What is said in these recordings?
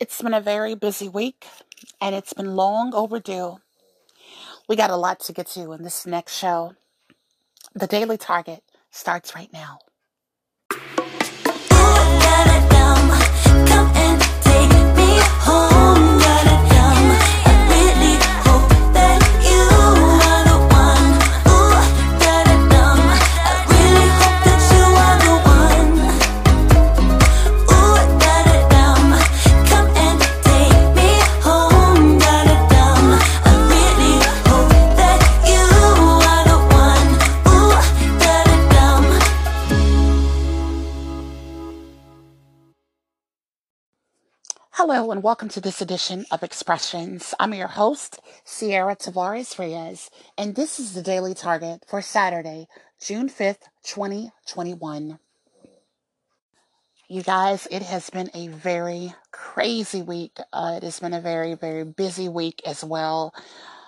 It's been a very busy week and it's been long overdue. We got a lot to get to in this next show. The Daily Target starts right now. Hello and welcome to this edition of Expressions. I'm your host, Ciara Tavares Reyes, and this is the Daily Target for Saturday, June 5th, 2021. You guys, it has been a very crazy week. Uh, it has been a very, very busy week as well.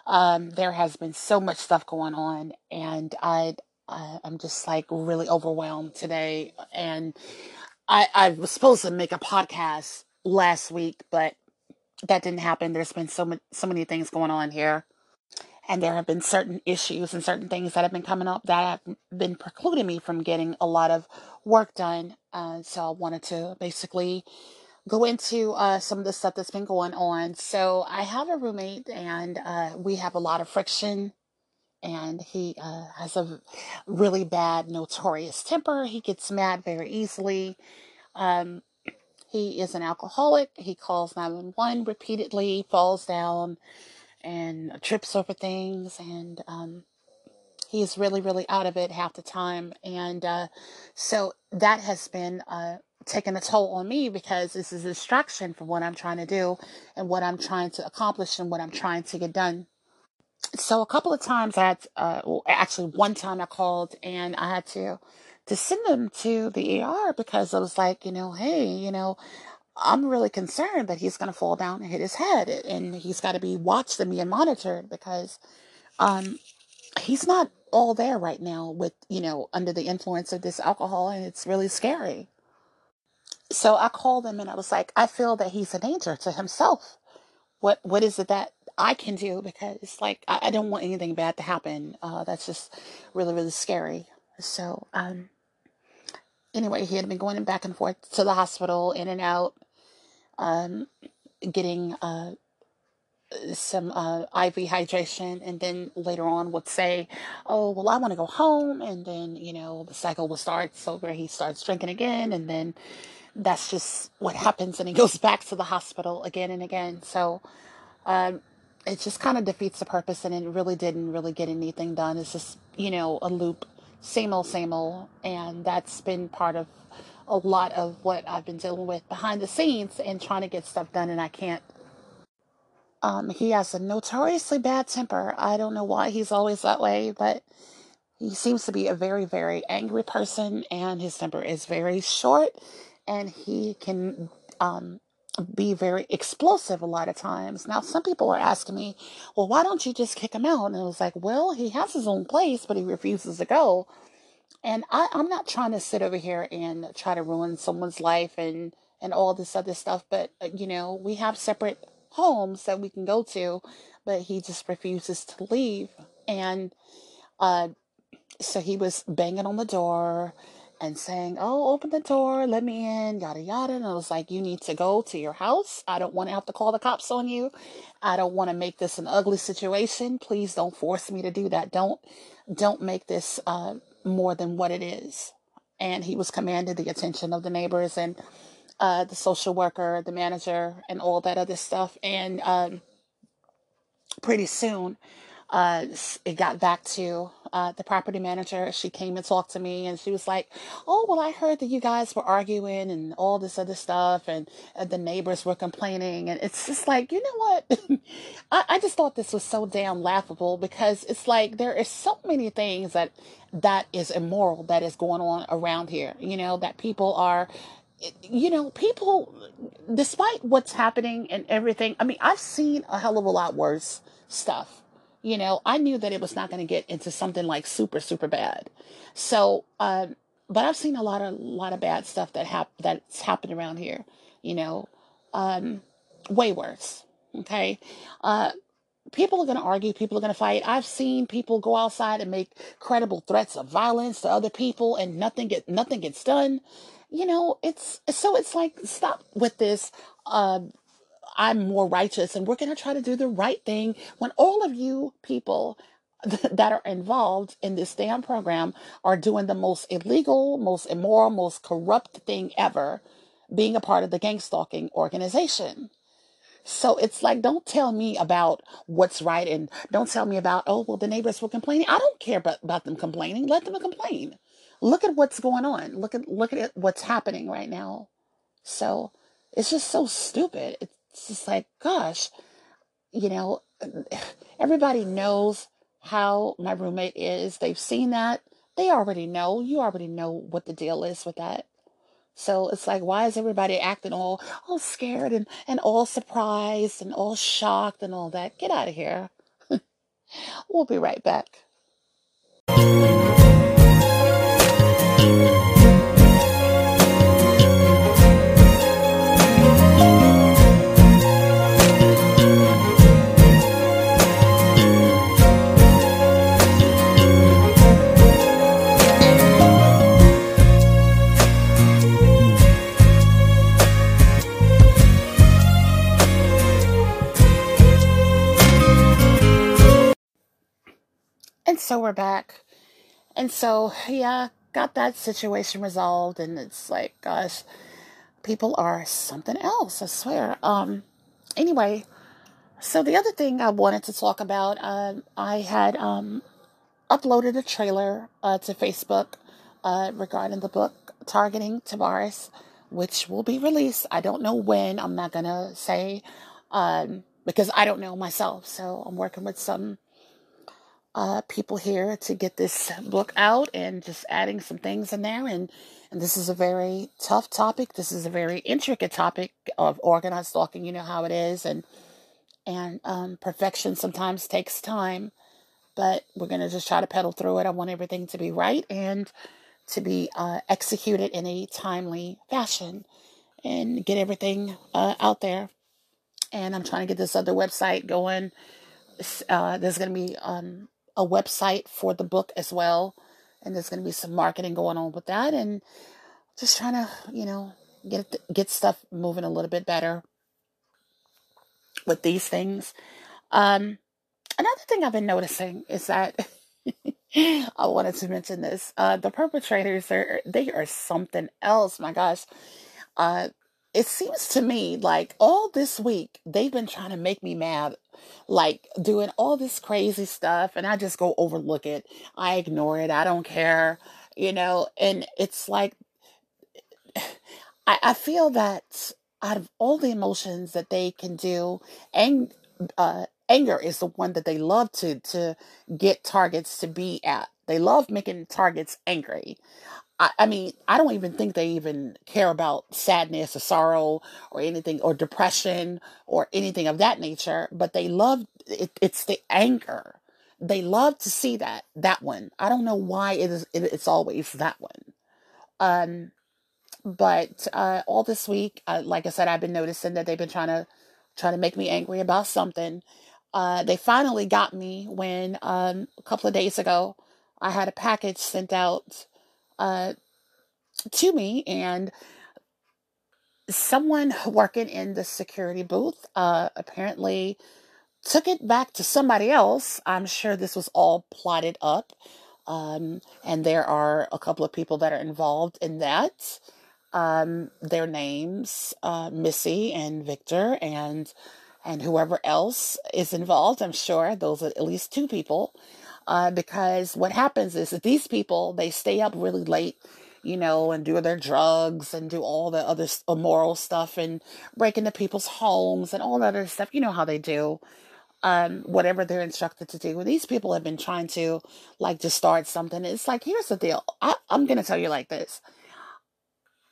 Um, there has been so much stuff going on, and I, I I'm just like really overwhelmed today. And I, I was supposed to make a podcast last week, but that didn't happen. There's been so much, so many things going on here, and there have been certain issues and certain things that have been coming up that have been precluding me from getting a lot of work done. Uh, so I wanted to basically go into uh, some of the stuff that's been going on. So I have a roommate, and uh, we have a lot of friction. And he uh, has a really bad, notorious temper. He gets mad very easily. Um, he is an alcoholic. He calls 911 repeatedly, falls down and trips over things. And um, he's really, really out of it half the time. And uh, so that has been uh, taking a toll on me because this is a distraction from what I'm trying to do and what I'm trying to accomplish and what I'm trying to get done. So a couple of times I had, uh, well, actually one time I called and I had to to send him to the ER because I was like, you know, hey, you know, I'm really concerned that he's going to fall down and hit his head and he's got to be watched and being monitored because um, he's not all there right now with, you know, under the influence of this alcohol and it's really scary. So I called him and I was like, I feel that he's a danger to himself. What what is it that I can do because like I, I don't want anything bad to happen. Uh, that's just really really scary. So um, anyway, he had been going back and forth to the hospital, in and out, um, getting uh, some uh, IV hydration, and then later on would say, "Oh, well, I want to go home," and then you know the cycle will start. So where he starts drinking again, and then that's just what happens, and he goes back to the hospital again and again. So. Um, it just kind of defeats the purpose and it really didn't really get anything done. It's just, you know, a loop same old, same old. And that's been part of a lot of what I've been dealing with behind the scenes and trying to get stuff done, and I can't. Um, he has a notoriously bad temper. I don't know why he's always that way, but he seems to be a very, very angry person, and his temper is very short, and he can um, be very explosive a lot of times. Now, some people are asking me, well, why don't you just kick him out? And I was like, well, he has his own place, but he refuses to go. And I, I'm not trying to sit over here and try to ruin someone's life and, and all this other stuff, but, uh, you know, we have separate homes that we can go to, but he just refuses to leave. And uh, so he was banging on the door and saying, Oh, open the door, let me in, yada yada. And I was like, You need to go to your house. I don't want to have to call the cops on you. I don't want to make this an ugly situation. Please don't force me to do that. Don't don't make this uh, more than what it is. And he was commanded the attention of the neighbors and uh, the social worker, the manager, and all that other stuff. And um, pretty soon, uh, it got back to uh, the property manager. She came and talked to me, and she was like, "Oh, well, I heard that you guys were arguing and all this other stuff, and, and the neighbors were complaining." And it's just like, you know what? I, I just thought this was so damn laughable because it's like there is so many things that that is immoral that is going on around here. You know that people are you know, people, despite what's happening and everything, I mean, I've seen a hell of a lot worse stuff you know, I knew that it was not going to get into something like super, super bad. So, um, but I've seen a lot of, lot of bad stuff that hap- that's happened around here, you know. Um, way worse. Okay. Uh, people are going to argue, people are going to fight. I've seen people go outside and make credible threats of violence to other people and nothing get nothing gets done. You know, it's so it's like stop with this uh I'm more righteous and we're going to try to do the right thing when all of you people that are involved in this damn program are doing the most illegal, most immoral, most corrupt thing ever, being a part of the gang stalking organization. So it's like, don't tell me about what's right and don't tell me about, oh, well, the neighbors were complaining. I don't care about, about them complaining. Let them complain. Look at what's going on. Look at look at what's happening right now. So it's just so stupid. It's just like, gosh, you know, everybody knows how my roommate is. They've seen that. They already know. You already know what the deal is with that. So it's like, why is everybody acting all all scared and, and all surprised and all shocked and all that? Get out of here. we'll be right back. And so, yeah, got that situation resolved. And it's like, gosh, people are something else, I swear. Um, anyway, so the other thing I wanted to talk about, uh, I had um, uploaded a trailer uh, to Facebook uh, regarding the book Targeting Tavares, which will be released. I don't know when. I'm not going to say um, because I don't know myself. So I'm working with some uh, people here to get this book out and just adding some things in there. And, and this is a very tough topic. This is a very intricate topic of organized stalking. You know how it is. And, and um, perfection sometimes takes time, but we're going to just try to pedal through it. I want everything to be right and to be uh, executed in a timely fashion and get everything uh, out there. And I'm trying to get this other website going. Uh, there's going to be um, a website for the book as well. And there's going to be some marketing going on with that. And just trying to, you know, get get stuff moving a little bit better with these things. Um, another thing I've been noticing is that I wanted to mention this. Uh, the perpetrators are they are something else. My gosh, uh, it seems to me like all this week they've been trying to make me mad, like doing all this crazy stuff, and I just go overlook it. I ignore it. I don't care, you know. And it's like I, I feel that out of all the emotions that they can do, uh, anger is the one that they love to to get targets to be at. They love making targets angry. I, I mean, I don't even think they even care about sadness or sorrow or anything or depression or anything of that nature, but they love it, it's the anger. They love to see that that one. I don't know why it is it, it's always that one. Um but uh all this week, uh, like I said, I've been noticing that they've been trying to trying to make me angry about something. Uh, they finally got me when um, a couple of days ago I had a package sent out uh, to me, and someone working in the security booth uh, apparently took it back to somebody else. I'm sure this was all plotted up. Um, and there are a couple of people that are involved in that. Um, their names, uh, Missy and Victor, and and whoever else is involved. I'm sure those are at least two people uh, because what happens is that these people they stay up really late you know and do their drugs and do all the other immoral stuff and break into people's homes and all that other stuff you know how they do um, whatever they're instructed to do. These people have been trying to like to start something. It's like here's the deal. I, I'm gonna tell you like this.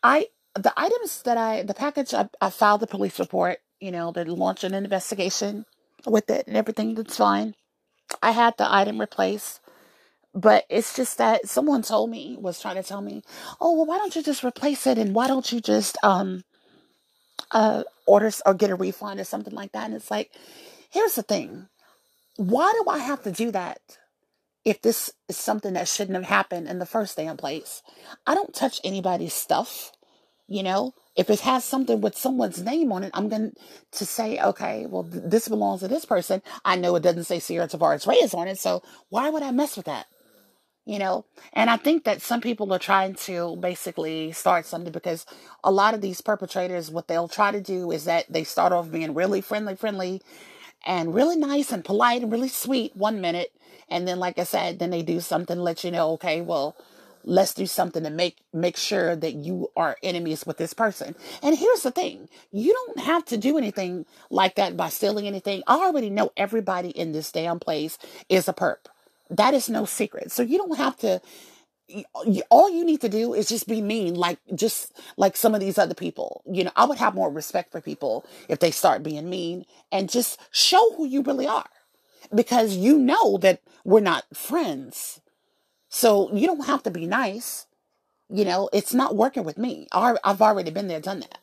I the items that I the package I, I filed the police report. You know, they launched an investigation with it and everything. That's fine. I had the item replaced. But it's just that someone told me, was trying to tell me, oh, well, why don't you just replace it and why don't you just, um, uh, orders or get a refund or something like that. And it's like, here's the thing why do I have to do that if this is something that shouldn't have happened in the first damn place? I don't touch anybody's stuff, you know? If it has something with someone's name on it, I'm going to say, okay, well, th- this belongs to this person. I know it doesn't say Ciara Tavares Reyes on it, so why would I mess with that? you know and i think that some people are trying to basically start something because a lot of these perpetrators what they'll try to do is that they start off being really friendly friendly and really nice and polite and really sweet one minute and then like i said then they do something let you know okay well let's do something to make make sure that you are enemies with this person. And here's the thing you don't have to do anything like that by stealing anything. I already know everybody in this damn place is a perp. That is no secret. So you don't have to all you need to do is just be mean like just like some of these other people. You know i would have more respect for people if they start being mean and just show who you really are because you know that we're not friends so you don't have to be nice you know it's not working with me i've already been there done that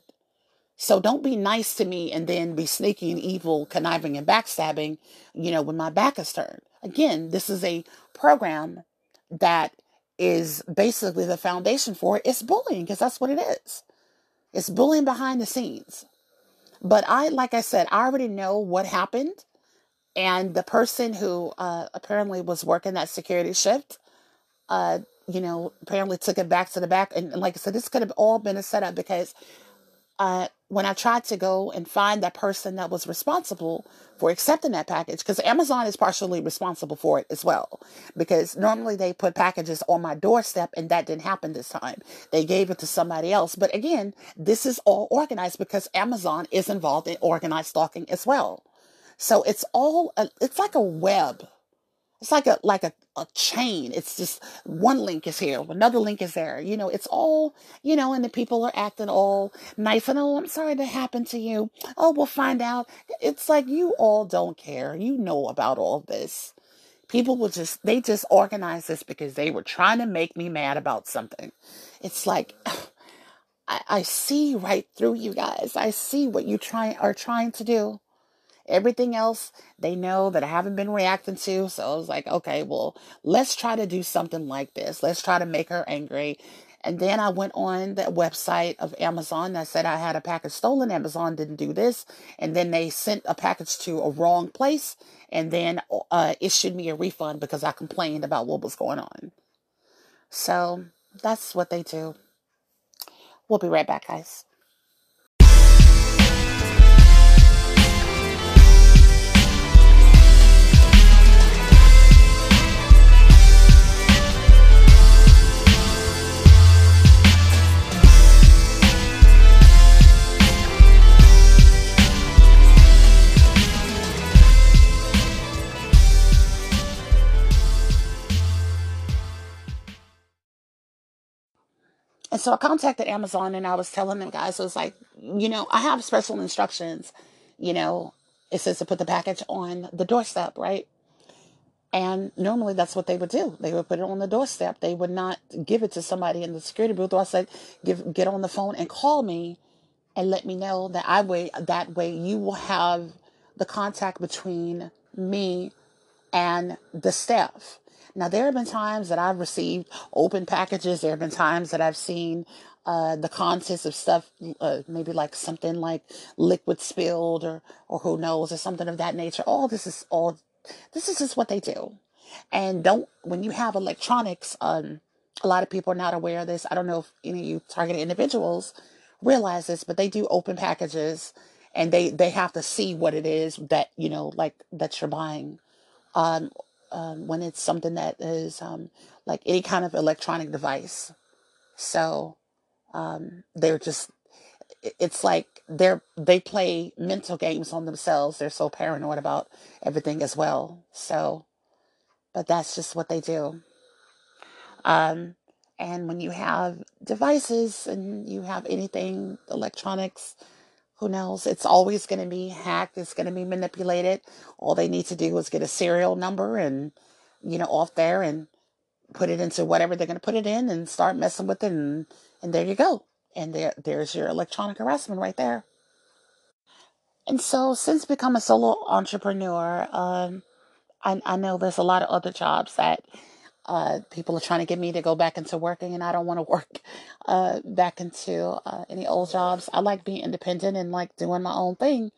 so don't be nice to me and then be sneaky and evil conniving and backstabbing you know when my back is turned Again, this is a program that is basically the foundation for it. It's bullying because that's what it is. It's bullying behind the scenes. But I, like I said, I already know what happened. And the person who uh, apparently was working that security shift, uh, you know, apparently took it back to the back. And, and like I said, this could have all been a setup because uh, when I tried to go and find that person that was responsible for accepting that package, because Amazon is partially responsible for it as well, because normally they put packages on my doorstep and that didn't happen this time. They gave it to somebody else. But again, this is all organized because Amazon is involved in organized stalking as well. So it's all, a, it's like a web it's like a like a, a chain. It's just one link is here, another link is there. You know, it's all, you know, and the people are acting all nice and oh, I'm sorry that happened to you. Oh, we'll find out. It's like you all don't care. You know about all this. People will just they just organize this because they were trying to make me mad about something. It's like I, I see right through you guys. I see what you try are trying to do. Everything else they know that I haven't been reacting to. So I was like, okay, well, let's try to do something like this. Let's try to make her angry. And then I went on the website of Amazon that said I had a package stolen. Amazon didn't do this. And then they sent a package to a wrong place and then uh, issued me a refund because I complained about what was going on. So that's what they do. We'll be right back, guys. So I contacted Amazon and I was telling them guys, I was like, you know, I have special instructions. You know, it says to put the package on the doorstep, right? And normally that's what they would do. They would put it on the doorstep. They would not give it to somebody in the security booth. Or I said, give get on the phone and call me and let me know that I way that way you will have the contact between me and the staff. Now, there have been times that I've received open packages. There have been times that I've seen uh, the contents of stuff, uh, maybe like something like liquid spilled or, or who knows, or something of that nature. All this is all, this is just what they do. And don't, when you have electronics, um, a lot of people are not aware of this. I don't know if any of you targeted individuals realize this, but they do open packages and they, they have to see what it is that, you know, like that you're buying. Um, um, when it's something that is um, like any kind of electronic device. So um, they're just, it's like they're they play mental games on themselves. They're so paranoid about everything as well. So, but that's just what they do. Um, and when you have devices and you have anything electronics who knows? It's always going to be hacked. It's going to be manipulated. All they need to do is get a serial number and, you know, off there and put it into whatever they're going to put it in and start messing with it. And, and there you go. And there, there's your electronic harassment right there. And so, since becoming a solo entrepreneur, um, I, I know there's a lot of other jobs that uh, people are trying to get me to go back into working, and I don't want to work uh, back into uh, any old jobs. I like being independent and like doing my own thing.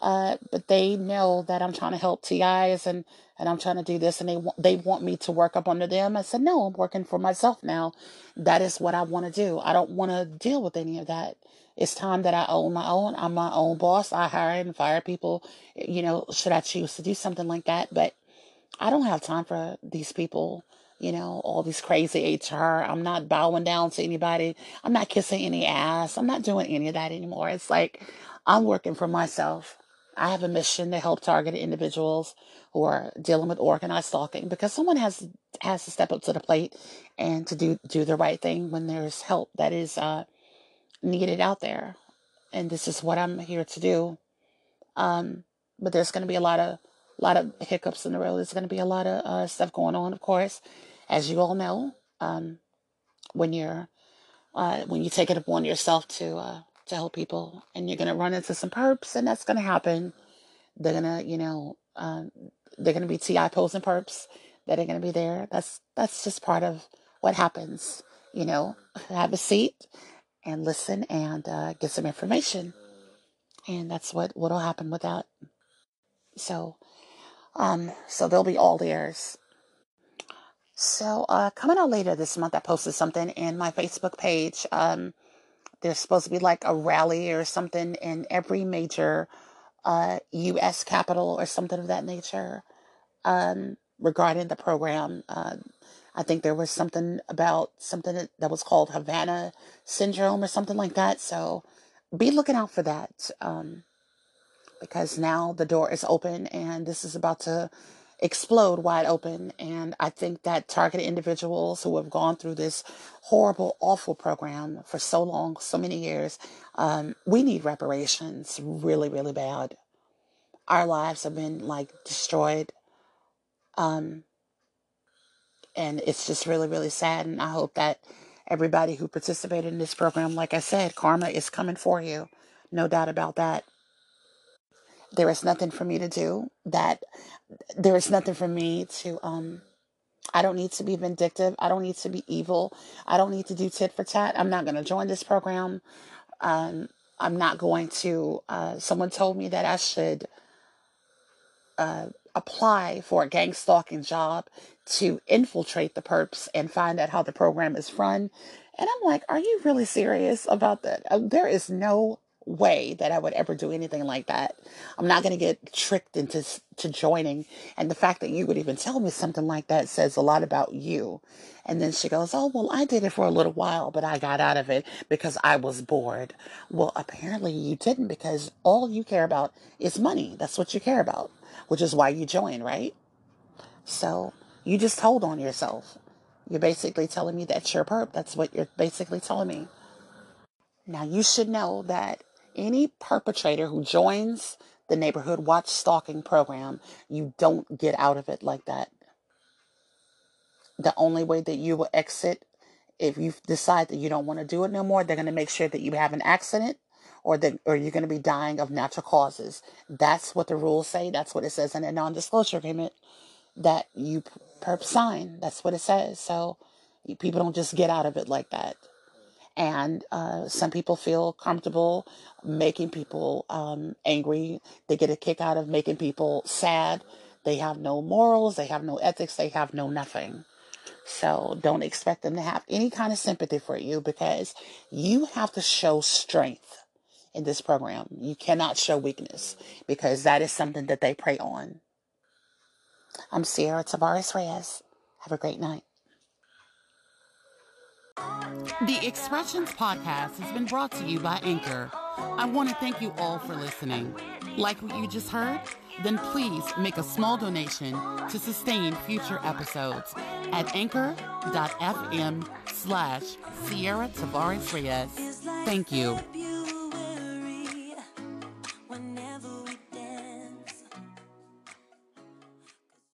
Uh, but they know that I'm trying to help TIs and, and I'm trying to do this, and they they want me to work up under them. I said, no, I'm working for myself now. That is what I want to do. I don't want to deal with any of that. It's time that I own my own. I'm my own boss. I hire and fire people. You know, should I choose to do something like that? But I don't have time for these people you know, all these crazy HR. I'm not bowing down to anybody. I'm not kissing any ass. I'm not doing any of that anymore. It's like I'm working for myself. I have a mission to help targeted individuals who are dealing with organized stalking because someone has has to step up to the plate and to do do the right thing when there's help that is uh, needed out there. And this is what I'm here to do. Um, but there's going to be a lot of a lot of hiccups in the road. There's going to be a lot of uh, stuff going on, of course, as you all know. Um, when you're uh, when you take it upon yourself to uh, to help people, and you're going to run into some perps, and that's going to happen. They're gonna, you know, um, they're gonna be TI posing perps that are gonna be there. That's that's just part of what happens. You know, have a seat and listen and uh, get some information, and that's what what'll happen with that. So, um, so they'll be all ears. So, uh, coming out later this month, I posted something in my Facebook page. Um, there's supposed to be like a rally or something in every major uh, U.S. capital or something of that nature um, regarding the program. Uh, I think there was something about something that was called Havana syndrome or something like that. So be looking out for that um, because now the door is open and this is about to explode wide open. And I think that targeted individuals who have gone through this horrible, awful program for so long, so many years, um, we need reparations really, really bad. Our lives have been like destroyed. Um, and it's just really, really sad. And I hope that everybody who participated in this program, like I said, karma is coming for you. No doubt about that. There is nothing for me to do that there is nothing for me to um I don't need to be vindictive. I don't need to be evil. I don't need to do tit for tat. I'm not going to join this program. Um, I'm not going to. Uh, someone told me that I should uh, apply for a gang stalking job to infiltrate the perps and find out how the program is run. And I'm like, are you really serious about that? Uh, there is no way that I would ever do anything like that. I'm not going to get tricked into to joining. And the fact that you would even tell me something like that says a lot about you. And then she goes, Oh, well, I did it for a little while, but I got out of it because I was bored. Well, apparently you didn't because all you care about is money. That's what you care about, which is why you join, right? So you just told on yourself. You're basically telling me that you're perp. That's what you're basically telling me. Now you should know that any perpetrator who joins the neighborhood watch stalking program, you don't get out of it like that. The only way that you will exit, if you decide that you don't want to do it no more, they're going to make sure that you have an accident or that or you're going to be dying of natural causes. That's what the rules say. That's what it says in a non-disclosure agreement that you perp sign. That's what it says. So people don't just get out of it like that and uh, some people feel comfortable making people um, angry. They get a kick out of making people sad. They have no morals, they have no ethics, they have no nothing. So don't expect them to have any kind of sympathy for you because you have to show strength in this program. You cannot show weakness because that is something that they prey on. I'm Ciara Tavares Reyes. Have a great night. The Expressions podcast has been brought to you by Anchor. I want to thank you all for listening. Like what you just heard? Then please make a small donation to sustain future episodes at anchor.fm slash Ciara Tavares Reyes. Thank you.